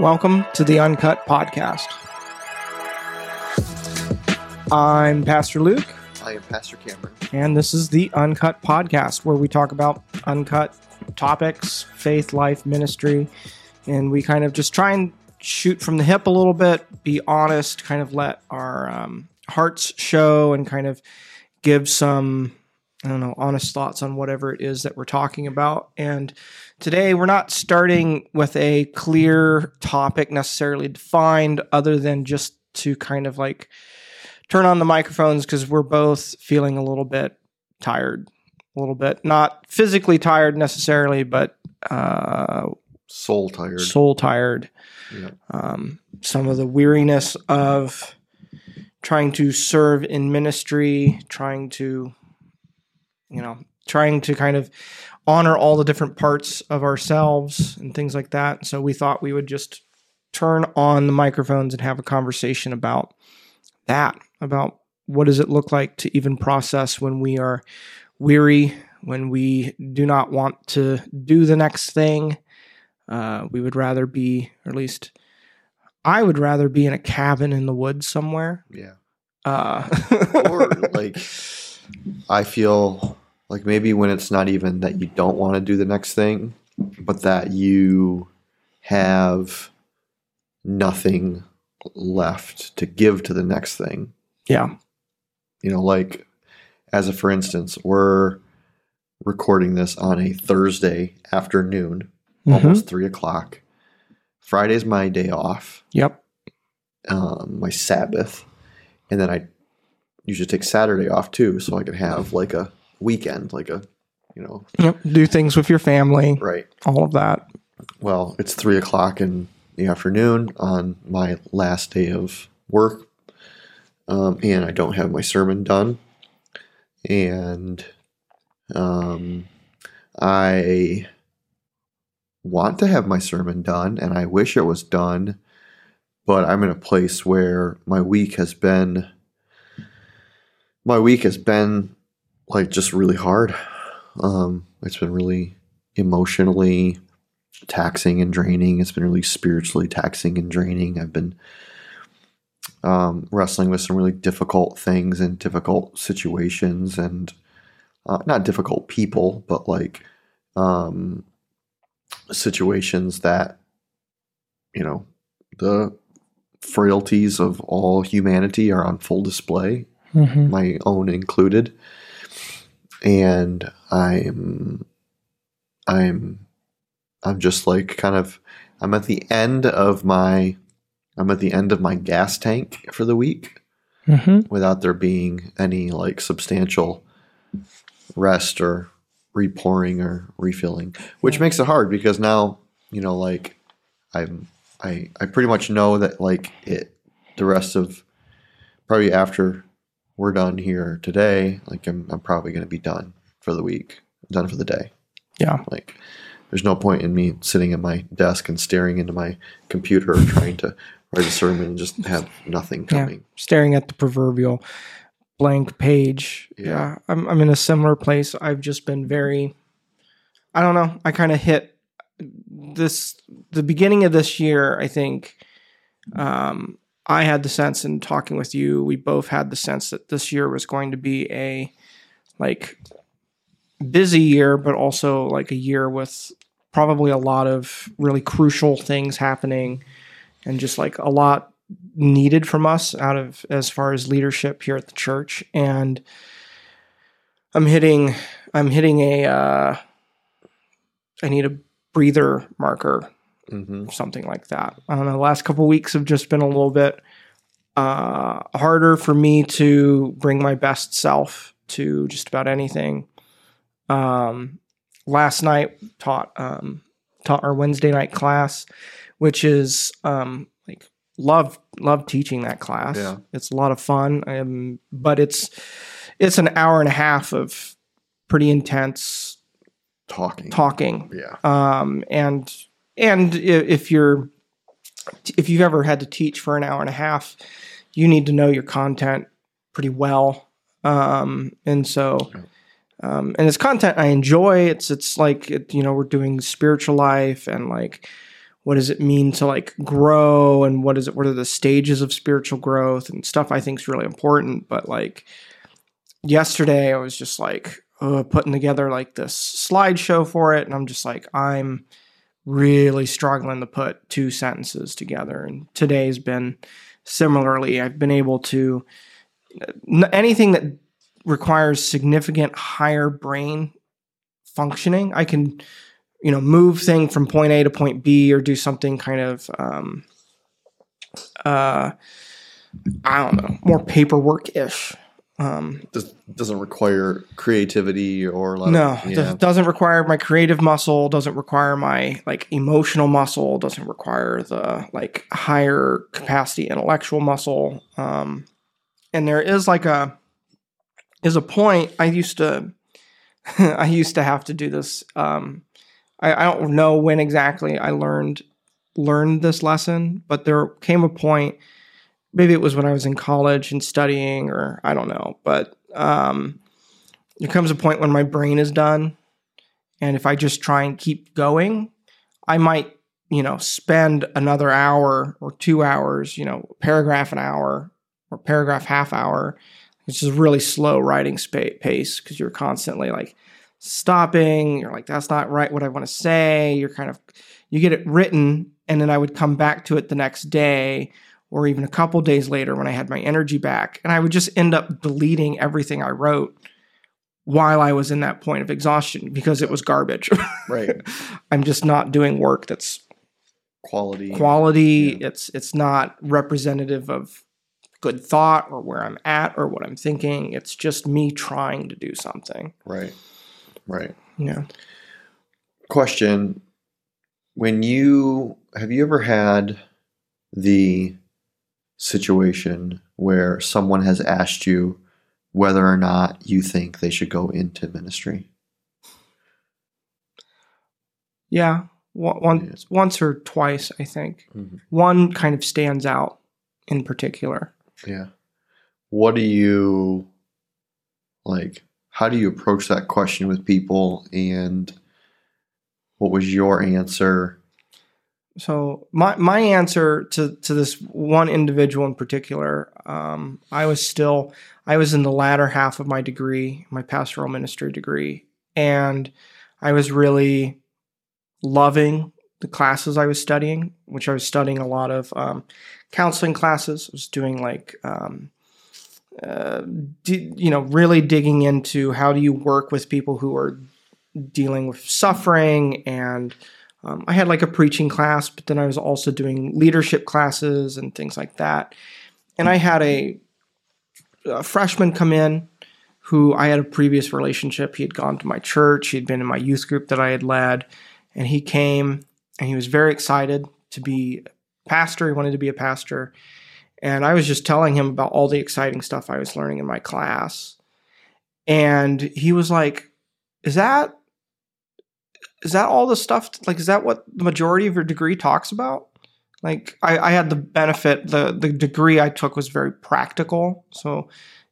Welcome to the Uncut Podcast. I'm Pastor Luke, I am Pastor Cameron. and this is the Uncut Podcast, where we talk about uncut topics, faith, life, ministry, and we kind of just try and shoot from the hip a little bit, be honest, kind of let our um, hearts show, and kind of give some, I don't know, honest thoughts on whatever it is that we're talking about. And today we're not starting with a clear topic necessarily defined, other than just to kind of like turn on the microphones because we're both feeling a little bit tired, a little bit not physically tired necessarily, but uh, Soul tired. soul tired. Yeah. Um, some of the weariness of trying to serve in ministry, trying to, you know, trying to kind of honor all the different parts of ourselves and things like that. So we thought we would just turn on the microphones and have a conversation about that, about what does it look like to even process when we are weary, when we do not want to do the next thing. Uh, we would rather be, or at least I would rather be in a cabin in the woods somewhere. Yeah. Uh, Or like, I feel like maybe when it's not even that you don't want to do the next thing, but that you have nothing left to give to the next thing. yeah, You know, like, as a for instance, we're recording this on a Thursday afternoon, Mhm. almost three o'clock. Friday's my day off. Yep. um, my Sabbath, and then I usually take Saturday off too, so I can have like a weekend, like a you know, Yep. Do things with your family, right. all of that. Well, it's three o'clock in the afternoon on my last day of work, um, and I don't have my sermon done, and um, I want to have my sermon done, and I wish it was done, but I'm in a place where my week has been my week has been like just really hard. Um, it's been really emotionally taxing and draining. It's been really spiritually taxing and draining. I've been um, wrestling with some really difficult things and difficult situations, and uh, not difficult people, but like um, situations that you know the frailties of all humanity are on full display Mm-hmm. my own included and i'm i'm i'm just like kind of i'm at the end of my i'm at the end of my gas tank for the week Mm-hmm. without there being any like substantial rest or repouring or refilling which Yeah. makes it hard because now you know like i'm i i pretty much know that like it the rest of probably after we're done here today like i'm, I'm probably going to be done for the week done for the day Yeah. like there's no point in me sitting at my desk and staring into my computer trying to write a sermon and just have nothing Yeah. coming Staring at the proverbial blank page. Yeah. Yeah. I'm, I'm in a similar place. I've just been very, I don't know. I kind of hit this, the beginning of this year, I think. Um, I had the sense in talking with you, we both had the sense that this year was going to be a like busy year, but also like a year with probably a lot of really crucial things happening and just like a lot needed from us out of as far as leadership here at the church. And I'm hitting I'm hitting a uh I need a breather marker hmm something like that. I don't know. The last couple weeks have just been a little bit uh, harder for me to bring my best self to just about anything. Um, last night taught um, taught our Wednesday night class, which is um, like love love teaching that class. Yeah. It's a lot of fun, um, but it's it's an hour and a half of pretty intense talking talking yeah um, and and if you're if you've ever had to teach for an hour and a half you need to know your content pretty well um, and so um, and it's content i enjoy it's it's like it, you know we're doing spiritual life and like what does it mean to like grow and what is it what are the stages of spiritual growth and stuff I think is really important. But like yesterday I was just like uh, putting together like this slideshow for it and I'm just like I'm really struggling to put two sentences together and today's been similarly I've been able to anything that requires significant higher brain functioning I can you know move thing from point A to point B or do something kind of um, uh, I don't know more paperwork ish. Um, Does, doesn't require creativity or a lot no, of, it yeah. doesn't require my creative muscle. Doesn't require my like emotional muscle. Doesn't require the like higher capacity intellectual muscle. Um, and there is like a is a point. I used to I used to have to do this. Um, I, I don't know when exactly I learned learned this lesson, but there came a point. Maybe it was when I was in college and studying, or I don't know. But um, there comes a point when my brain is done, and if I just try and keep going, I might, you know, spend another hour or two hours, you know, paragraph an hour or paragraph half hour, It's just really slow writing spa- pace because you're constantly like stopping. You're like, that's not right. What I want to say. You're kind of, you get it written, and then I would come back to it the next day or even a couple days later when I had my energy back, and I would just end up deleting everything I wrote while I was in that point of exhaustion because it was garbage. right I'm just not doing work that's quality. quality. Yeah. It's it's not representative of good thought or where I'm at or what I'm thinking. It's just me trying to do something. right, right. Yeah. Question: When you have you ever had the situation where someone has asked you whether or not you think they should go into ministry? Yeah. One- Once, once or twice, I think. Mhm. One kind of stands out in particular. Yeah. What do you like? How do you approach that question with people? And what was your answer? So my my answer to to this one individual in particular, um, I was still I was in the latter half of my degree, my pastoral ministry degree, and I was really loving the classes I was studying, which I was studying a lot of um, counseling classes. I was doing like um, uh, d- you know really digging into how do you work with people who are dealing with suffering and um, I had like a preaching class, but then I was also doing leadership classes and things like that. And I had a, a freshman come in who I had a previous relationship. He had gone to my church, he had been in my youth group that I had led, and he came and he was very excited to be a pastor. He wanted to be a pastor. And I was just telling him about all the exciting stuff I was learning in my class. And he was like, Is that is that all the stuff like is that what the majority of your degree talks about? Like i, I had the benefit the the degree i took was very practical. So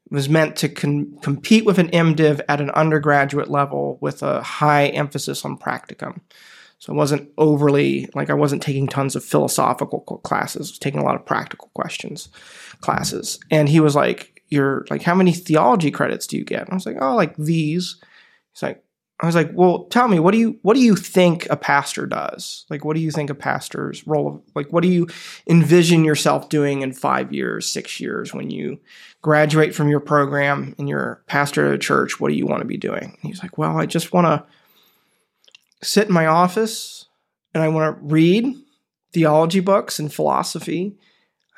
it was meant to compete with an mdiv at an undergraduate level with a high emphasis on practicum. So it wasn't overly like i wasn't taking tons of philosophical classes. I was taking a lot of practical questions classes. And he was like you're like how many theology credits do you get? And i was like oh like these. He's like I was like, "Well, tell me, what do you what do you think a pastor does? Like, what do you think a pastor's role? Like, what do you envision yourself doing in five years, six years when you graduate from your program and you're pastor at a church? What do you want to be doing?" And he's like, "Well, I just want to sit in my office and I want to read theology books and philosophy.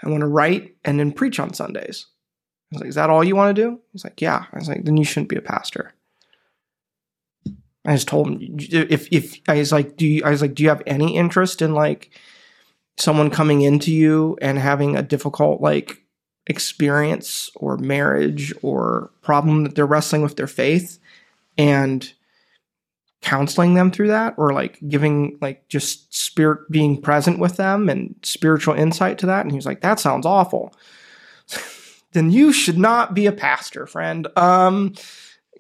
I want to write and then preach on Sundays." I was like, "Is that all you want to do?" He's like, "Yeah." I was like, "Then you shouldn't be a pastor." I just told him if if I was like, do you? I was like, do you have any interest in like someone coming into you and having a difficult like experience or marriage or problem that they're wrestling with their faith and counseling them through that? Or like giving like just spirit being present with them and spiritual insight to that? And he was like that sounds awful. Then you should not be a pastor friend. Um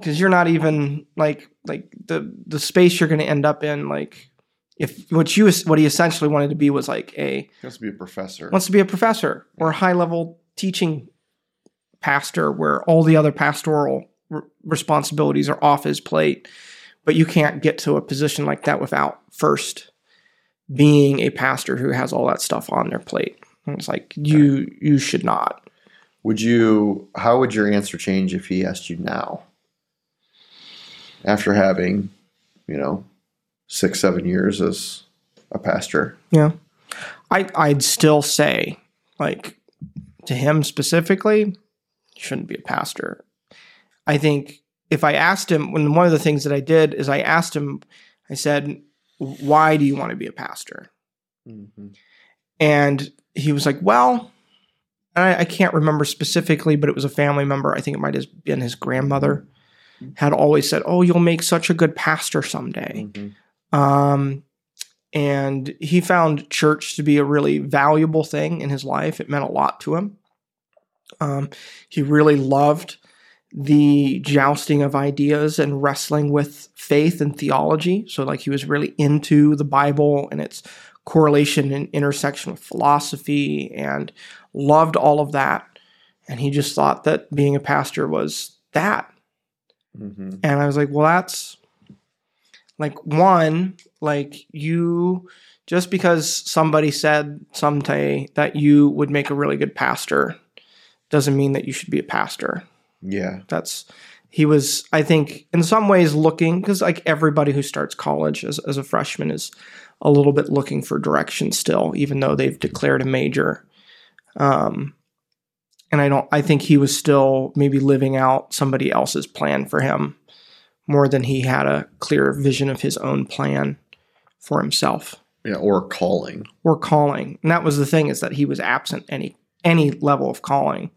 because you're not even like like the the space you're going to end up in like if what you what he essentially wanted to be was like a He wants to be a professor. wants to be a professor or a high level teaching pastor where all the other pastoral r- responsibilities are off his plate but you can't get to a position like that without first being a pastor who has all that stuff on their plate and it's like you you should not Would you? How would your answer change if he asked you now? After having, you know, six, seven years as a pastor. Yeah. I I'd still say like to him specifically, you shouldn't be a pastor. I think if I asked him when one of the things that I did is I asked him I said, "Why do you want to be a pastor?" Mm-hmm. And he was like, "Well, I, I can't remember specifically, but it was a family member. I think it might have been his grandmother had always said, "Oh, you'll make such a good pastor someday." Mm-hmm. Um, and he found church to be a really valuable thing in his life. It meant a lot to him. Um, he really loved the jousting of ideas and wrestling with faith and theology. So, like, he was really into the Bible and its correlation and intersection with philosophy and loved all of that. And he just thought that being a pastor was that. Mm-hmm. And I was like, well, that's like one, like you just because somebody said someday that you would make a really good pastor doesn't mean that you should be a pastor. Yeah. That's he was, I think, in some ways looking because like everybody who starts college as, as a freshman is a little bit looking for direction still, even though they've declared a major. Um, and I don't. I think he was still maybe living out somebody else's plan for him more than he had a clear vision of his own plan for himself Yeah. Or calling. or calling. And that was the thing is that he was absent any any level of calling.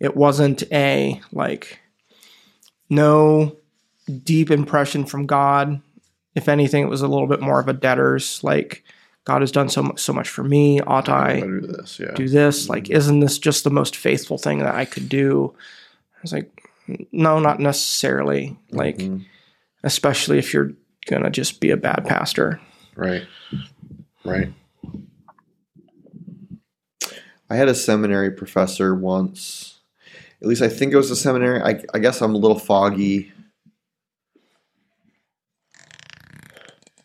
It wasn't a like no deep impression from God. If anything, it was a little bit more of a debtor's like God has done so much so much for me. Ought I do this. Yeah. do this? Like, isn't this just the most faithful thing that I could do? I was like, no, not necessarily. Like, Mhm. especially if you're gonna just be a bad pastor. Right. Right. I had a seminary professor once. At least I think it was a seminary. I, I guess I'm a little foggy.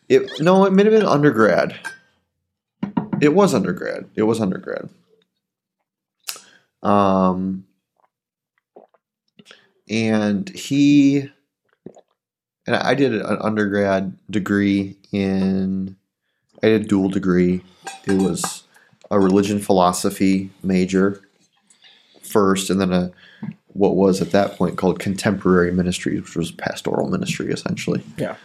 It no, it may have been undergrad. It was undergrad. It was undergrad. Um, and he and I did an undergrad degree in I did a dual degree. It was a religion philosophy major first, and then a what was at that point called contemporary ministry, which was pastoral ministry essentially. Yeah.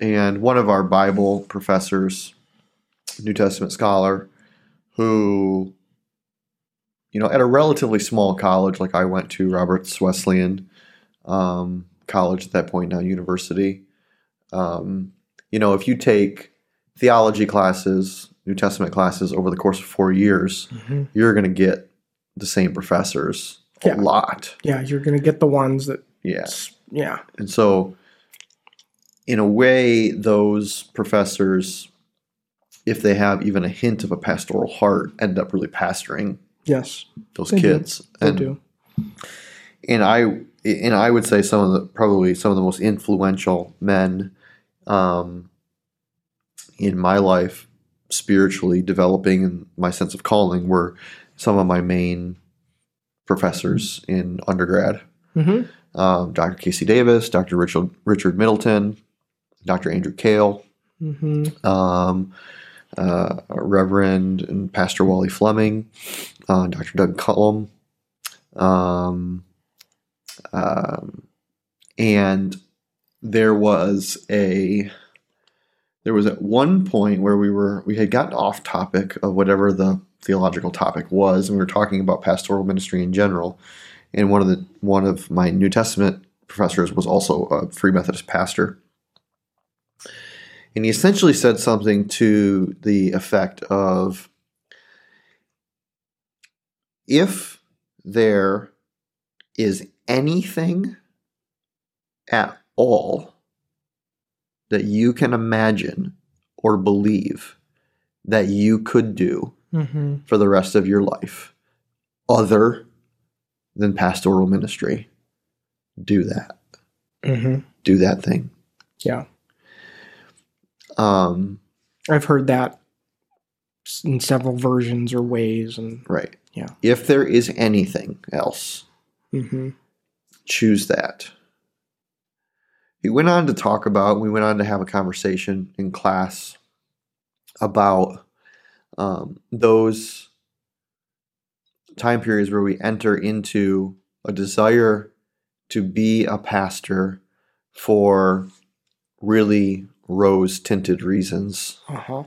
And one of our Bible professors, New Testament scholar, who, you know, at a relatively small college like I went to, Roberts Wesleyan um, College at that point, now university. Um, you know, if you take theology classes, New Testament classes over the course of four years, you're going to get the same professors a Yeah. lot. Yeah, you're gonna get the ones that Yeah. yeah. And so, in a way, those professors, if they have even a hint of a pastoral heart, end up really pastoring Yes. those They do. kids. They and do. and I and I would say some of the probably some of the most influential men um, in my life, spiritually developing and my sense of calling, were some of my main professors in undergrad. hmm Um, Dr. Casey Davis, Dr. Richard Richard Middleton, Dr. Andrew Kale, hmm um, uh, Reverend and Pastor Wally Fleming, uh, Dr. Doug Cullum, um, um, and there was a there was at one point where we were we had gotten off topic of whatever the theological topic was, and we were talking about pastoral ministry in general. And one of the one of my New Testament professors was also a Free Methodist pastor. And he essentially said something to the effect of if there is anything at all that you can imagine or believe that you could do Mm-hmm. for the rest of your life other than pastoral ministry, do that. Mm-hmm. Do that thing. Yeah. Um, I've heard that in several versions or ways, and right. Yeah. If there is anything else, mm-hmm. choose that. He went on to talk about, we went on to have a conversation in class about um, those time periods where we enter into a desire to be a pastor for really rose tinted reasons. uh-huh.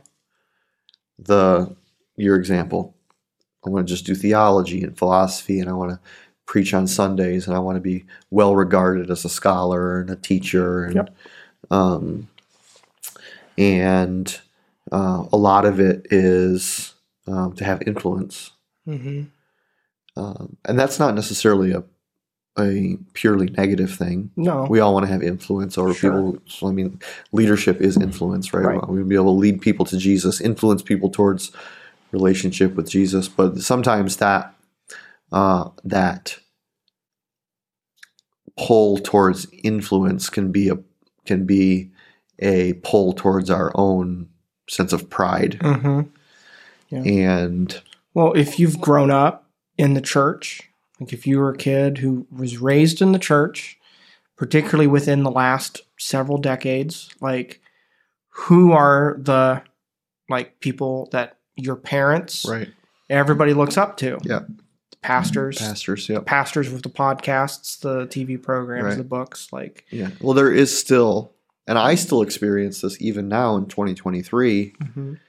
The your example, I want to just do theology and philosophy, and I want to preach on Sundays, and I want to be well regarded as a scholar and a teacher, and Yep. um, and uh, a lot of it is um, to have influence, Mm-hmm. um, and that's not necessarily a a purely negative thing. No. We all want to have influence over Sure. people. So, I mean, leadership is influence, right? Right. We want to be able to lead people to Jesus, influence people towards relationship with Jesus. But sometimes that uh, that pull towards influence can be a can be a pull towards our own sense of pride. mm-hmm. And Well, if you've grown up in the church, like if you were a kid who was raised in the church, particularly within the last several decades, like who are the like people that your parents, right, everybody looks up to? Yeah. Pastors, pastors, yeah. pastors with the podcasts, the TV programs, Right. the books, like Yeah. Well, there is still, and I still experience this even now in 2023. mhm.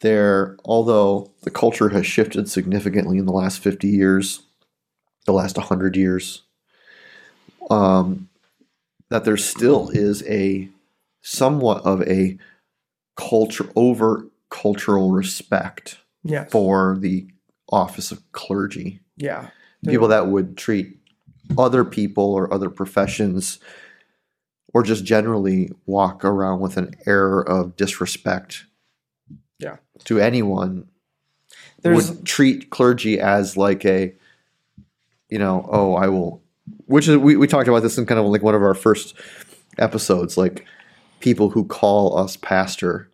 There, although the culture has shifted significantly in the last 50 years, the last 100 years, um, that there still is a somewhat of a culture over cultural respect yeah, for the office of clergy. Yeah, people that would treat other people or other professions or just generally walk around with an air of disrespect Yeah. to anyone There's would treat clergy as like a you know oh i will which is we, we talked about this in kind of like one of our first episodes like people who call us pastor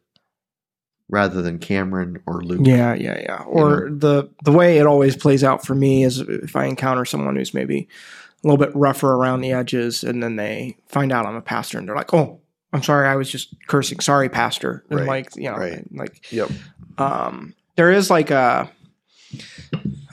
rather than cameron or luke Yeah, yeah, yeah. Or the the way it always plays out for me is if I encounter someone who's maybe a little bit rougher around the edges, and then they find out I'm a pastor, and they're like, "Oh, I'm sorry, I was just cursing. Sorry, pastor." And Right, like, you know, right. like yep um, there is like a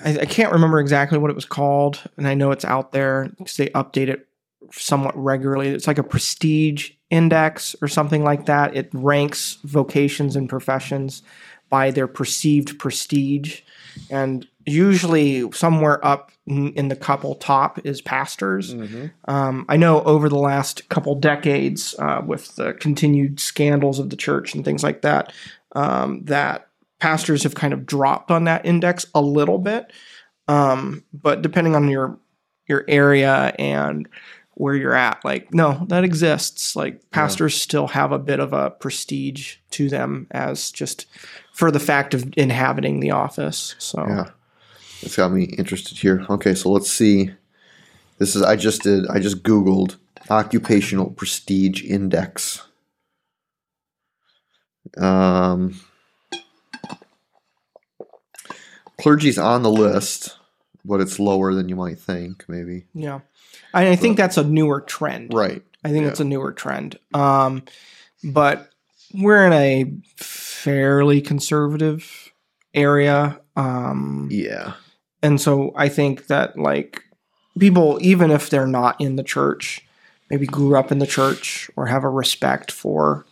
I, I can't remember exactly what it was called, and I know it's out there because they update it somewhat regularly. It's like a prestige index or something like that. It ranks vocations and professions by their perceived prestige, and usually somewhere up in in the couple top is pastors. Um, I know over the last couple decades, uh, with the continued scandals of the church and things like that, um, that pastors have kind of dropped on that index a little bit. Um, but depending on your your area and where you're at, like no, that exists. Like pastors still have a bit of a prestige to them as just for the fact of inhabiting the office. So Yeah. It's got me interested here. Okay, so let's see. This is I just did I just googled occupational prestige index. Um clergy's on the list, but it's lower than you might think, maybe. yeah, and I think that's a newer trend. Right. I think Yeah. it's a newer trend. Um, but we're in a fairly conservative area. Um, Yeah. and so I think that like people, even if they're not in the church, maybe grew up in the church or have a respect for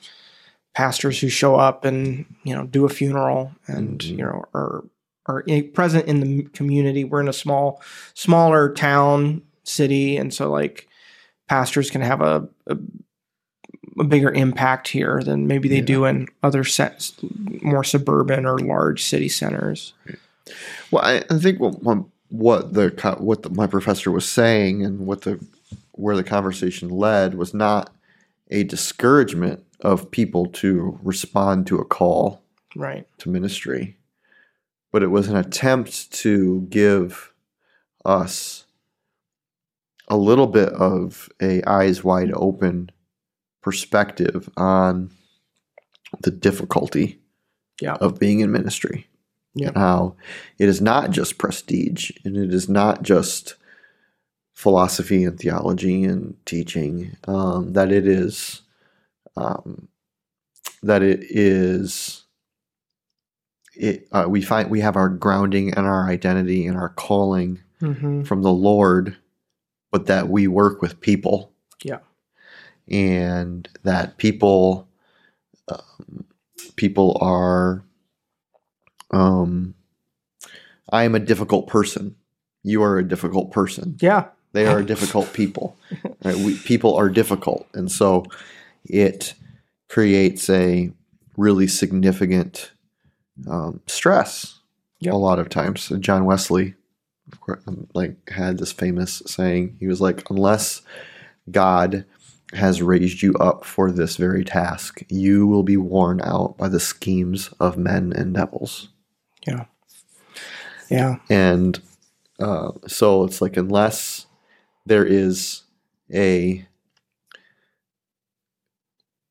pastors who show up and you know do a funeral and Mhm. you know are are present in the community. We're in a small, smaller town city, and so like pastors can have a, a, a bigger impact here than maybe they Yeah. do in other sets, more suburban or large city centers. Well, I, I think what what- what the what the, my professor was saying and what the where the conversation led was not a discouragement of people to respond to a call Right. to ministry, but it was an attempt to give us a little bit of a eyes wide open perspective on the difficulty Yeah. of being in ministry Yeah. and how it is not just prestige and it is not just philosophy and theology and teaching um, that it is um, that it is it uh, we find we have our grounding and our identity and our calling Mm-hmm. from the Lord, but that we work with people. Yeah. And that people, um, people are, um, I am a difficult person. You are a difficult person. Yeah. They are difficult people. Right? We, people are difficult. And so it creates a really significant um, stress Yep. a lot of times. John Wesley of course, um, like had this famous saying. He was like, unless God has raised you up for this very task, you will be worn out by the schemes of men and devils. Yeah. Yeah. And uh, so it's like, unless there is a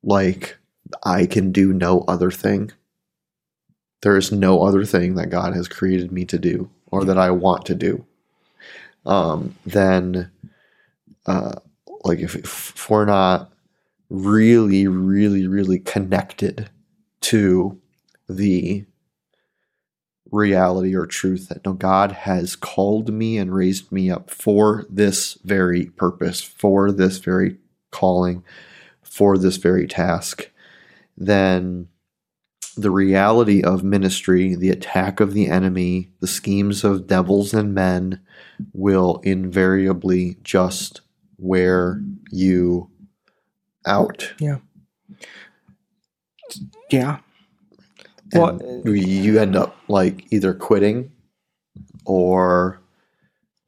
like, I can do no other thing, there is no other thing that God has created me to do or that I want to do. Um, then, uh, like, if, if we're not really, really, really connected to the reality or truth that no, God has called me and raised me up for this very purpose, for this very calling, for this very task, then the reality of ministry, the attack of the enemy, the schemes of devils and men will invariably just wear you out. Yeah. And Well, you end up like either quitting or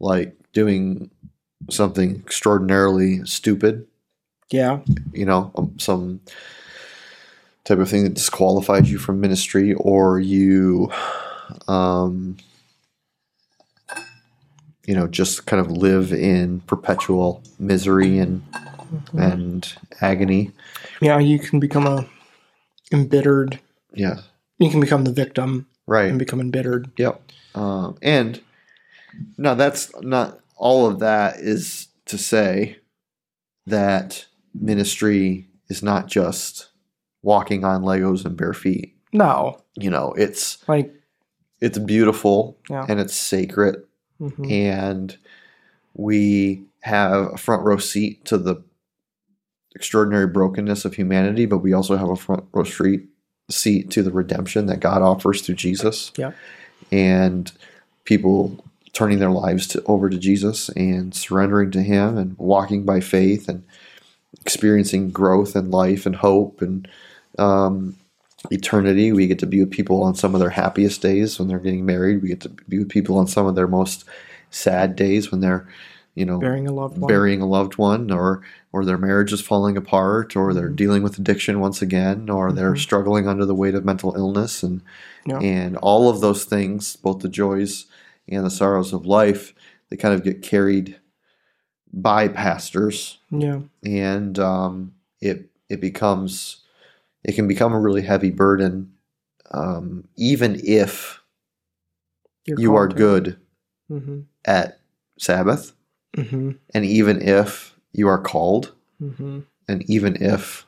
like doing something extraordinarily stupid, yeah. you know, um, some type of thing that disqualifies you from ministry, or you, um, you know, just kind of live in perpetual misery and and agony. Yeah. You can become a embittered. Yeah, You can become the victim right. and become embittered. Yep. Um, and now that's not all of that is to say that ministry is not just walking on Legos and bare feet. No. You know, it's Like. it's beautiful Yeah. and it's sacred mhm. and we have a front row seat to the extraordinary brokenness of humanity, but we also have a front row street seat to the redemption that God offers through Jesus. Yeah. And people turning their lives to, over to Jesus and surrendering to Him and walking by faith and experiencing growth and life and hope and um, eternity. We get to be with people on some of their happiest days when they're getting married. We get to be with people on some of their most sad days when they're, you know, Burying a loved one. burying a loved one or or their marriage is falling apart or they're Mhm. dealing with addiction once again or they're Mhm. struggling under the weight of mental illness and Yeah. and all of those things both the joys and the sorrows of life they kind of get carried by pastors Yeah. and um, it it becomes it can become a really heavy burden um, even if You're you are good Mm-hmm. at Sabbath Mm-hmm. and even if you are called Mm-hmm. and even if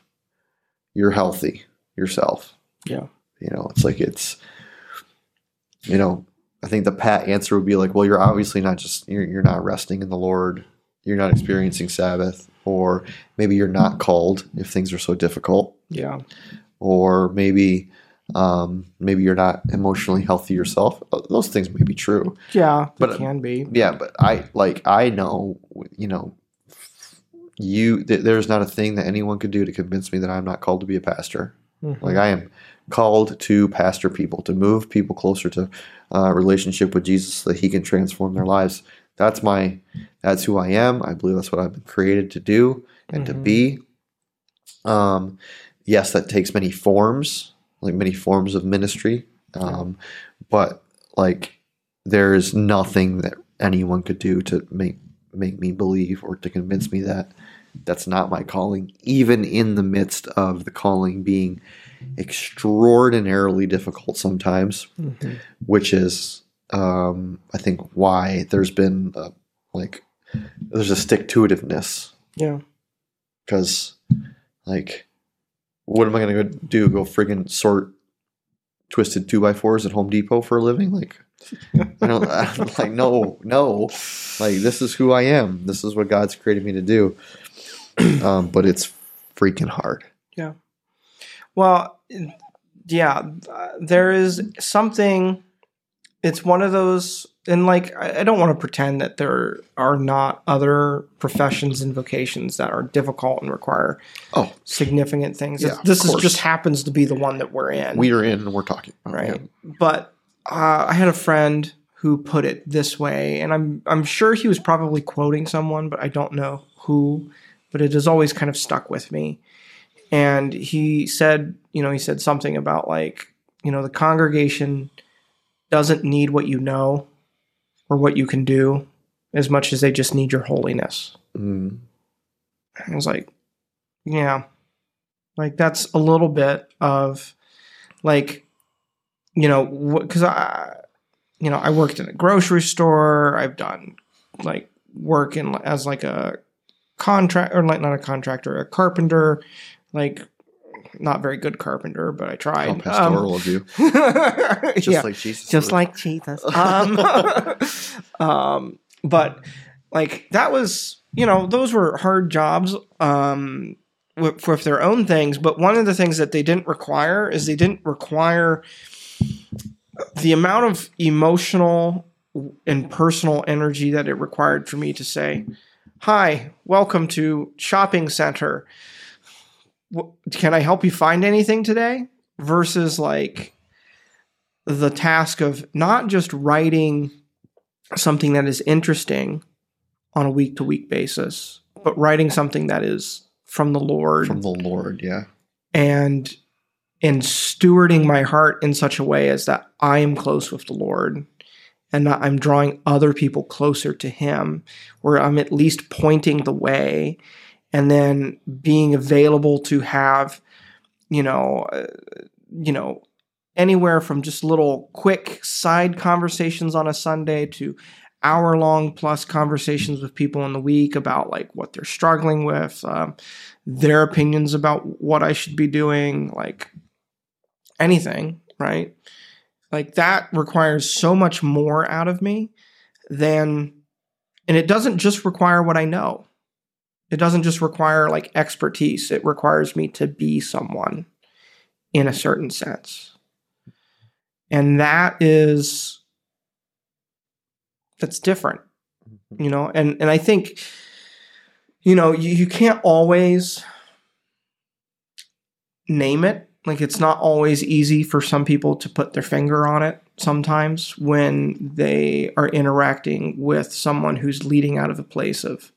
you're healthy yourself Yeah. you know it's like it's you know i think the pat answer would be like well you're obviously not just you're, you're not resting in the lord you're not experiencing sabbath or maybe you're not called if things are so difficult Yeah. or maybe um, maybe you're not emotionally healthy yourself those things may be true Yeah. But, it can be. yeah but i like i know you know you th- there's not a thing that anyone could do to convince me that i'm not called to be a pastor Mhm. like i am called to pastor people to move people closer to uh, relationship with jesus so that he can transform their lives that's my that's who i am i believe that's what i've been created to do and to Mhm. be um yes, that takes many forms, like many forms of ministry. Um, but like there's nothing that anyone could do to make make me believe or to convince me that that's not my calling, even in the midst of the calling being extraordinarily difficult sometimes, Mhm. which is, um, I think, why there's been a, like there's a stick to itiveness Yeah. because, like, what am I gonna go do? Go friggin' sort twisted two by fours at Home Depot for a living? Like, I don't I'm like no, no. Like this is who I am. This is what God's created me to do. Um, but it's freaking hard. Yeah. Well, yeah, there is something. It's one of those, and like, I, don't want to pretend that there are not other professions and vocations that are difficult and require Oh, significant things. Yeah, this is just happens to be the one that we're in. we are in and we're talking. right? But uh, I had a friend who put it this way, and I'm I'm sure he was probably quoting someone, but I don't know who. But it has always kind of stuck with me. And he said, you know, he said something about like, you know, the congregation doesn't need what you know or what you can do as much as they just need your holiness. Mm, I was like, yeah, like that's a little bit of like, you know, because I, you know, I worked in a grocery store. I've done like work in as like a contract or like not a contractor, a carpenter, like not very good carpenter, but I tried. how Um, pastoral of you. Just yeah like Jesus. just would. like Jesus. Um, um, but like that was, you know, those were hard jobs um, with, with their own things. But one of the things that they didn't require is they didn't require the amount of emotional and personal energy that it required for me to say, "Hi, welcome to shopping center. Can I help you find anything today?" Versus like the task of not just writing something that is interesting on a week to week basis, but writing something that is from the Lord from the Lord. Yeah. and in stewarding my heart in such a way as that I am close with the Lord and that I'm drawing other people closer to Him, where I'm at least pointing the way and then being available to have, you know, uh, you know, anywhere from just little quick side conversations on a Sunday to hour long plus conversations with people in the week about like what they're struggling with, um, their opinions about what I should be doing, like anything, right? Like that requires so much more out of me than, and it doesn't just require what I know. It doesn't just require like expertise. It requires me to be someone in a certain sense. And that is, that's different mm-hmm. you know and and i think you know you, you can't always name it like it's not always easy for some people to put their finger on it sometimes when they are interacting with someone who's leading out of a place of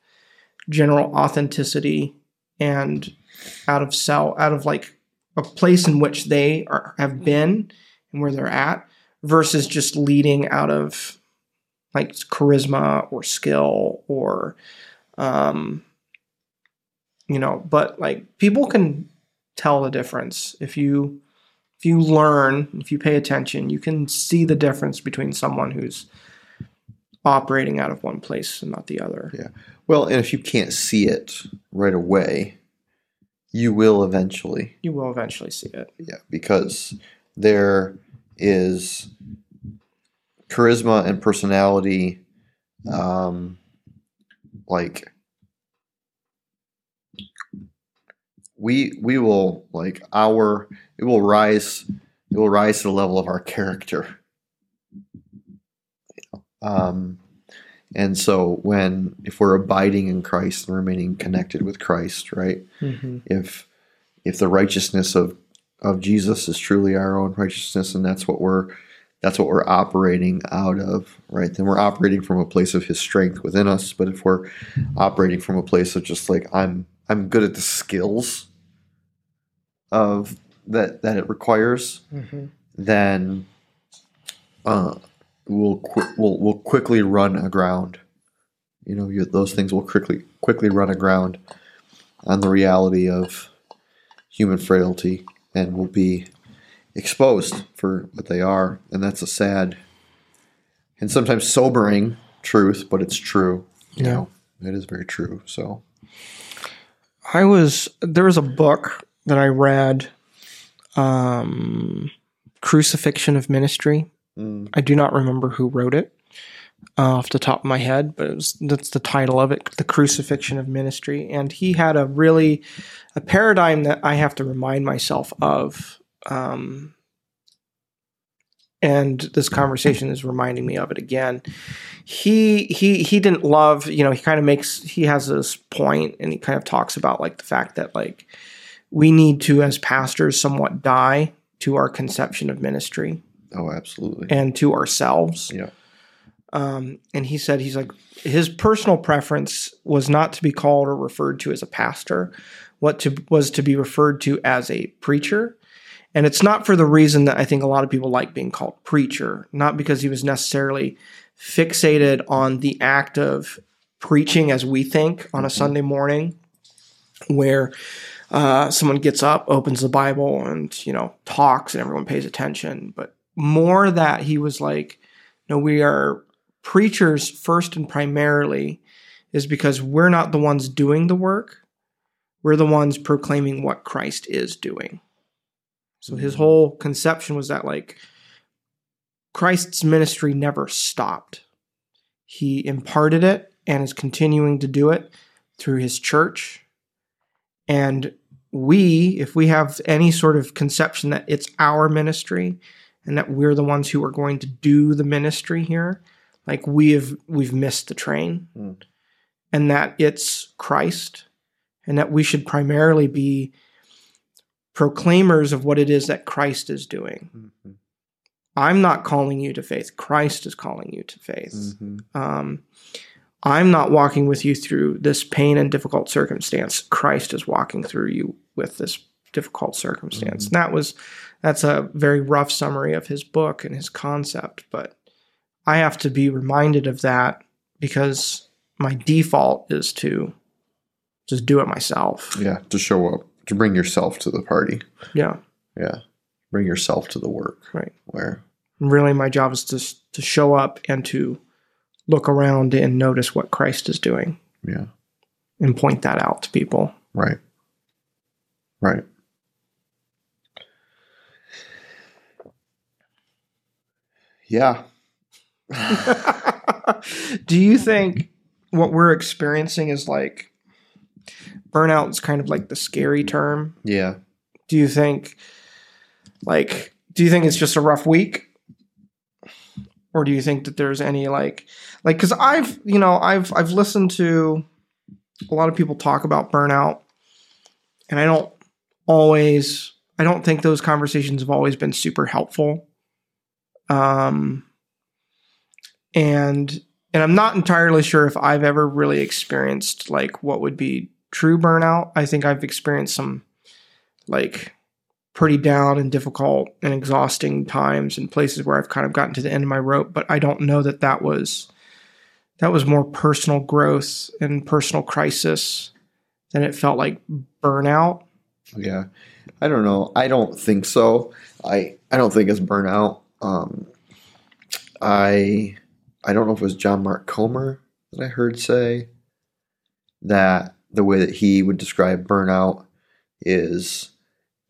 general authenticity and out of cell out of like a place in which they are have been and where they're at versus just leading out of like charisma or skill or um you know but like people can tell the difference. If you if you learn if you pay attention you can see the difference between someone who's operating out of one place and not the other Yeah. Well, and if you can't see it right away, you will eventually. you will eventually see it Yeah, because there is charisma and personality, um, like we we will like our it will rise it will rise to the level of our character. Um, and so when if we're abiding in Christ and remaining connected with Christ, right? mm-hmm. if if the righteousness of of Jesus is truly our own righteousness and that's what we're that's what we're operating out of right then we're operating from a place of his strength within us but if we're operating from a place of just like I'm I'm good at the skills of that that it requires, Mm-hmm. then uh, will qu- will will quickly run aground. You know, you, those things will quickly quickly run aground on the reality of human frailty and will be exposed for what they are, and that's a sad and sometimes sobering truth, but it's true. You Yeah. know, it is very true. So, I was there was a book that I read, um, Crucifixion of Ministry. Mm, I do not remember who wrote it uh, off the top of my head, but it was, that's the title of it, The Crucifixion of Ministry. And he had a really a paradigm that I have to remind myself of. Um, and this conversation is reminding me of it again. He he he didn't love, you know, he kind of makes he has this point and he kind of talks about like the fact that like we need to as pastors somewhat die to our conception of ministry oh, absolutely. and to ourselves. Yeah. Um, and he said he's like his personal preference was not to be called or referred to as a pastor, what to was to be referred to as a preacher. And it's not for the reason that I think a lot of people like being called preacher, not because he was necessarily fixated on the act of preaching as we think on a Mhm. Sunday morning, where uh, someone gets up, opens the Bible, and you know talks, and everyone pays attention. But more that he was like, no, we are preachers first and primarily, is because we're not the ones doing the work. We're the ones proclaiming what Christ is doing. So his mm. whole conception was that like Christ's ministry never stopped. He imparted it and is continuing to do it through his church. And we, if we have any sort of conception that it's our ministry and that we're the ones who are going to do the ministry here, like we have we've missed the train. Hmm. And that it's Christ and that we should primarily be proclaimers of what it is that Christ is doing. Mhm. I'm not calling you to faith. Christ is calling you to faith. Mhm. Um, I'm not walking with you through this pain and difficult circumstance. Christ is walking through you with this difficult circumstance. And that was that's a very rough summary of his book and his concept, but I have to be reminded of that because my default is to just do it myself. Yeah, to show up, to bring yourself to the party. Yeah. Yeah, bring yourself to the work. Right. Where Really my job is to to show up and to look around and notice what Christ is doing yeah, and point that out to people. right, right. Yeah. Do you think what we're experiencing is like burnout is kind of like the scary term? Yeah. Do you think like do you think it's just a rough week? Or do you think that there's any like like cuz I've, you know, I've I've listened to a lot of people talk about burnout and I don't always I don't think those conversations have always been super helpful. Um and and I'm not entirely sure if I've ever really experienced like what would be true burnout. I think I've experienced some like pretty down and difficult and exhausting times and places where I've kind of gotten to the end of my rope, but I don't know that that was that was more personal growth and personal crisis than it felt like burnout. Yeah. I don't know. I don't think so. I I don't think it's burnout. Um I I don't know if it was John Mark Comer that I heard say that the way that he would describe burnout is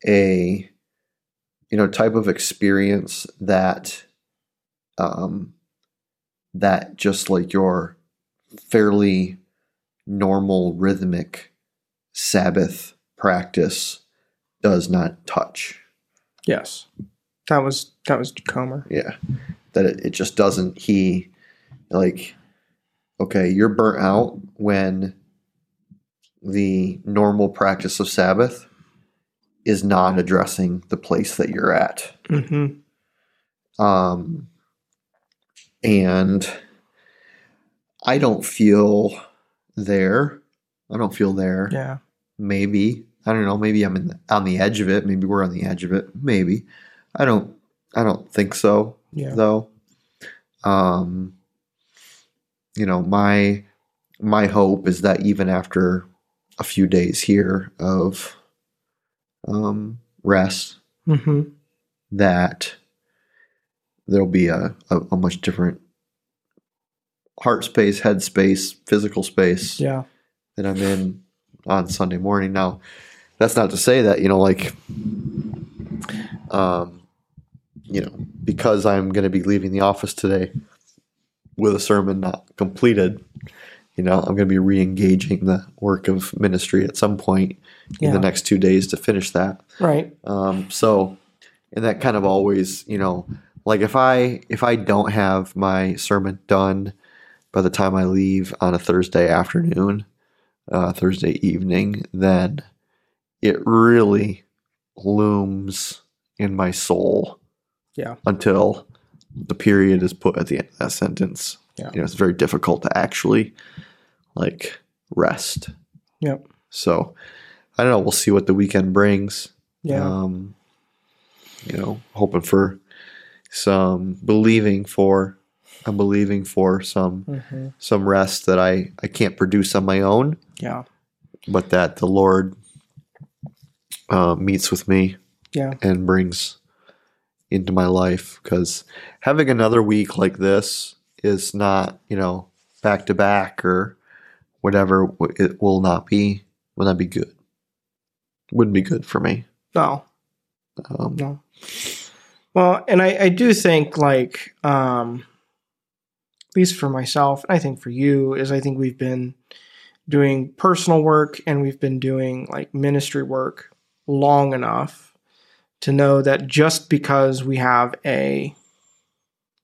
a you know type of experience that um that just like your fairly normal rhythmic sabbath practice does not touch Yes. That was that was Comer. yeah that it, it just doesn't he like okay you're burnt out when the normal practice of sabbath is not addressing the place that you're at Mhm. um and i don't feel there i don't feel there Yeah. maybe I don't know. Maybe I'm in the, on the edge of it. Maybe we're on the edge of it. Maybe. I don't. I don't think so. Yeah. Though. Um. You know my my hope is that even after a few days here of um, rest, hmm that there'll be a, a, a much different heart space, head space, physical space Yeah. that I'm in on Sunday morning. Now, that's not to say that, you know, like, um, you know, because I'm going to be leaving the office today with a sermon not completed, you know, I'm going to be re engaging the work of ministry at some point in the next two days to finish that. Right. Um, so, and that kind of always, you know, like if I if I don't have my sermon done by the time I leave on a Thursday afternoon, uh, Thursday evening, then it really looms in my soul Yeah. until the period is put at the end of that sentence. Yeah. You know, it's very difficult to actually like rest. Yep. So I don't know. We'll see what the weekend brings. Yeah. Um, you know, hoping for some believing for I'm believing for some hmm some rest that I I can't produce on my own, Yeah. but that the Lord uh, meets with me Yeah. and brings into my life because having another week like this is not you know back to back or whatever it will not be will not be good wouldn't be good for me No. um, No. Well, and I, I do think like um at least for myself, and I think for you, is I think we've been doing personal work and we've been doing like ministry work long enough to know that just because we have a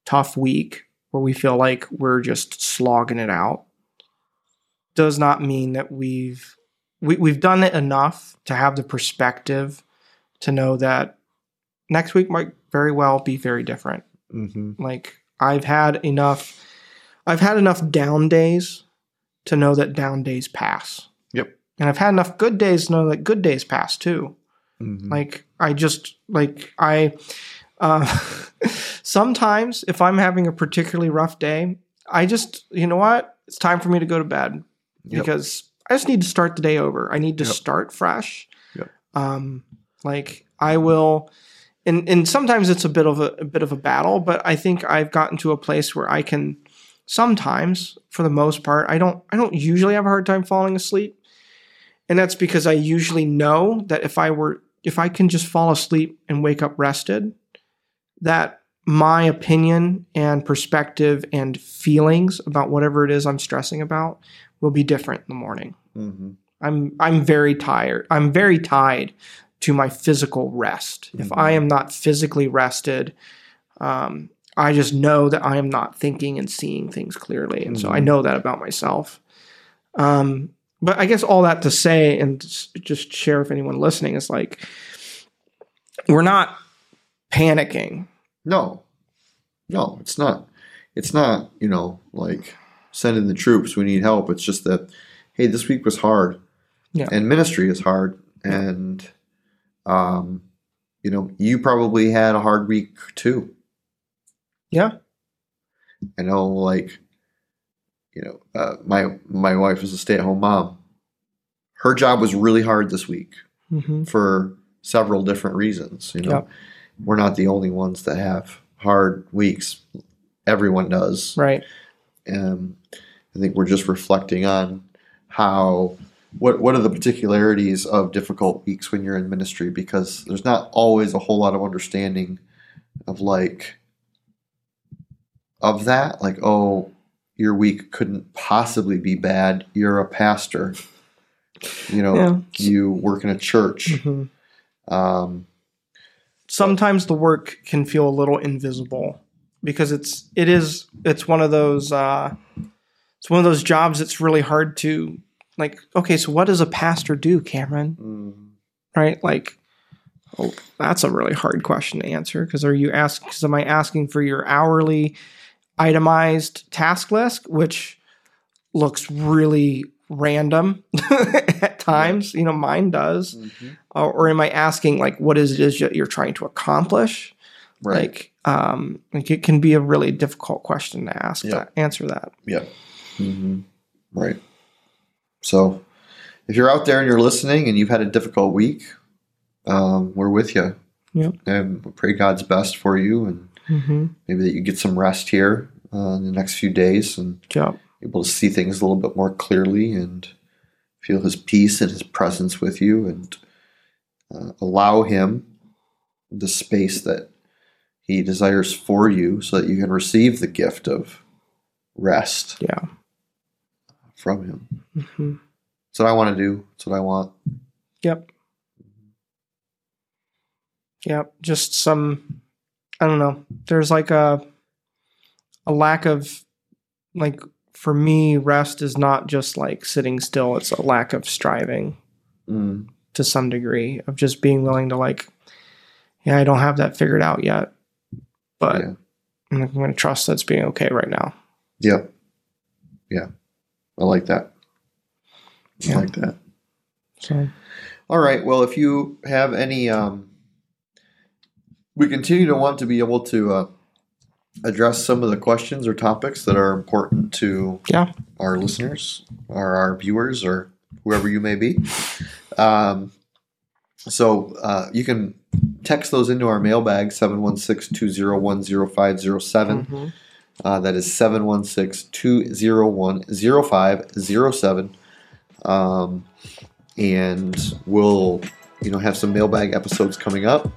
tough week where we feel like we're just slogging it out does not mean that we've we, we've done it enough to have the perspective to know that next week might very well be very different. mhm. Like I've had enough I've had enough down days to know that down days pass. Yep. And I've had enough good days to know that good days pass too. Mhm. Like I just like I uh sometimes if I'm having a particularly rough day, I just you know what? It's time for me to go to bed Yep. because I just need to start the day over. I need to Yep. start fresh. Yep. Um, like I will, and and sometimes it's a bit of a, a bit of a battle, but I think I've gotten to a place where I can sometimes, for the most part, I don't I don't usually have a hard time falling asleep, and that's because I usually know that if I were if I can just fall asleep and wake up rested, that my opinion and perspective and feelings about whatever it is I'm stressing about will be different in the morning. Mhm. I'm I'm very tired. I'm very tied to my physical rest. If I am not physically rested, um, I just know that I am not thinking and seeing things clearly, and so I Mhm. know that about myself. Um, but I guess all that to say, and just share if anyone listening is like, we're not panicking. no no it's not it's not you know like send in the troops we need help it's just that hey this week was hard Yeah. and ministry is hard and um you know you probably had a hard week too Yeah. I know, like, you know, uh, my my wife is a stay at home mom. Her job was really hard this week hmm for several different reasons. You know, Yep. we're not the only ones that have hard weeks. Everyone does. Right. Um, I think we're just reflecting on how what what are the particularities of difficult weeks when you're in ministry because there's not always a whole lot of understanding of like of that like oh your week couldn't possibly be bad. You're a pastor. You know Yeah. you work in a church. Hmm um, sometimes the work can feel a little invisible because it's it is it's one of those uh it's one of those jobs that's really hard to like okay so what does a pastor do cameron? Mm, right? Like oh that's a really hard question to answer because are you asking? because am i asking for your hourly itemized task list which looks really random at times. You know, mine does. Mhm. Or, or am I asking like what is it is that you're trying to accomplish? Right. Like, um, like it can be a really difficult question to ask Yeah. to answer that. hmm Right. So, if you're out there and you're listening and you've had a difficult week, um, we're with you. Yep. And pray God's best for you, and Mm-hmm. maybe that you get some rest here uh, in the next few days and Yep. able to see things a little bit more clearly and feel His peace and His presence with you, and uh, allow Him the space that He desires for you, so that you can receive the gift of rest Yeah. from Him. hmm That's what I want to do. That's what I want. Yep. Yep. Just some, I don't know. There's like a, a lack of, like, for me, rest is not just like sitting still. It's a lack of striving Mm, to some degree of just being willing to like, yeah, I don't have that figured out yet, but yeah. I'm going to trust that's being okay right now. Yep. Yeah. I like that. I Yeah. like that. So All right. Well, if you have any, um, we continue to want to be able to uh, address some of the questions or topics that are important to Yeah. our listeners or our viewers or whoever you may be. Um, so uh, you can text those into our mailbag 716 201 0507. mhm. Uh, that is 716-201-0507. Um, and we'll, you know, have some mailbag episodes coming up.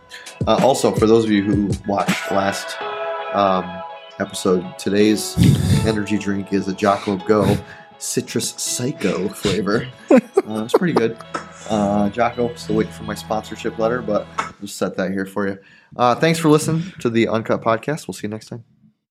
Uh, also, for those of you who watched last um, episode, today's energy drink is a Jocko Go Citrus Psycho flavor. uh, it's pretty good. Uh, Jocko, still waiting for my sponsorship letter, but we'll just set that here for you. Uh, thanks for listening to the Uncut Podcast. We'll see you next time.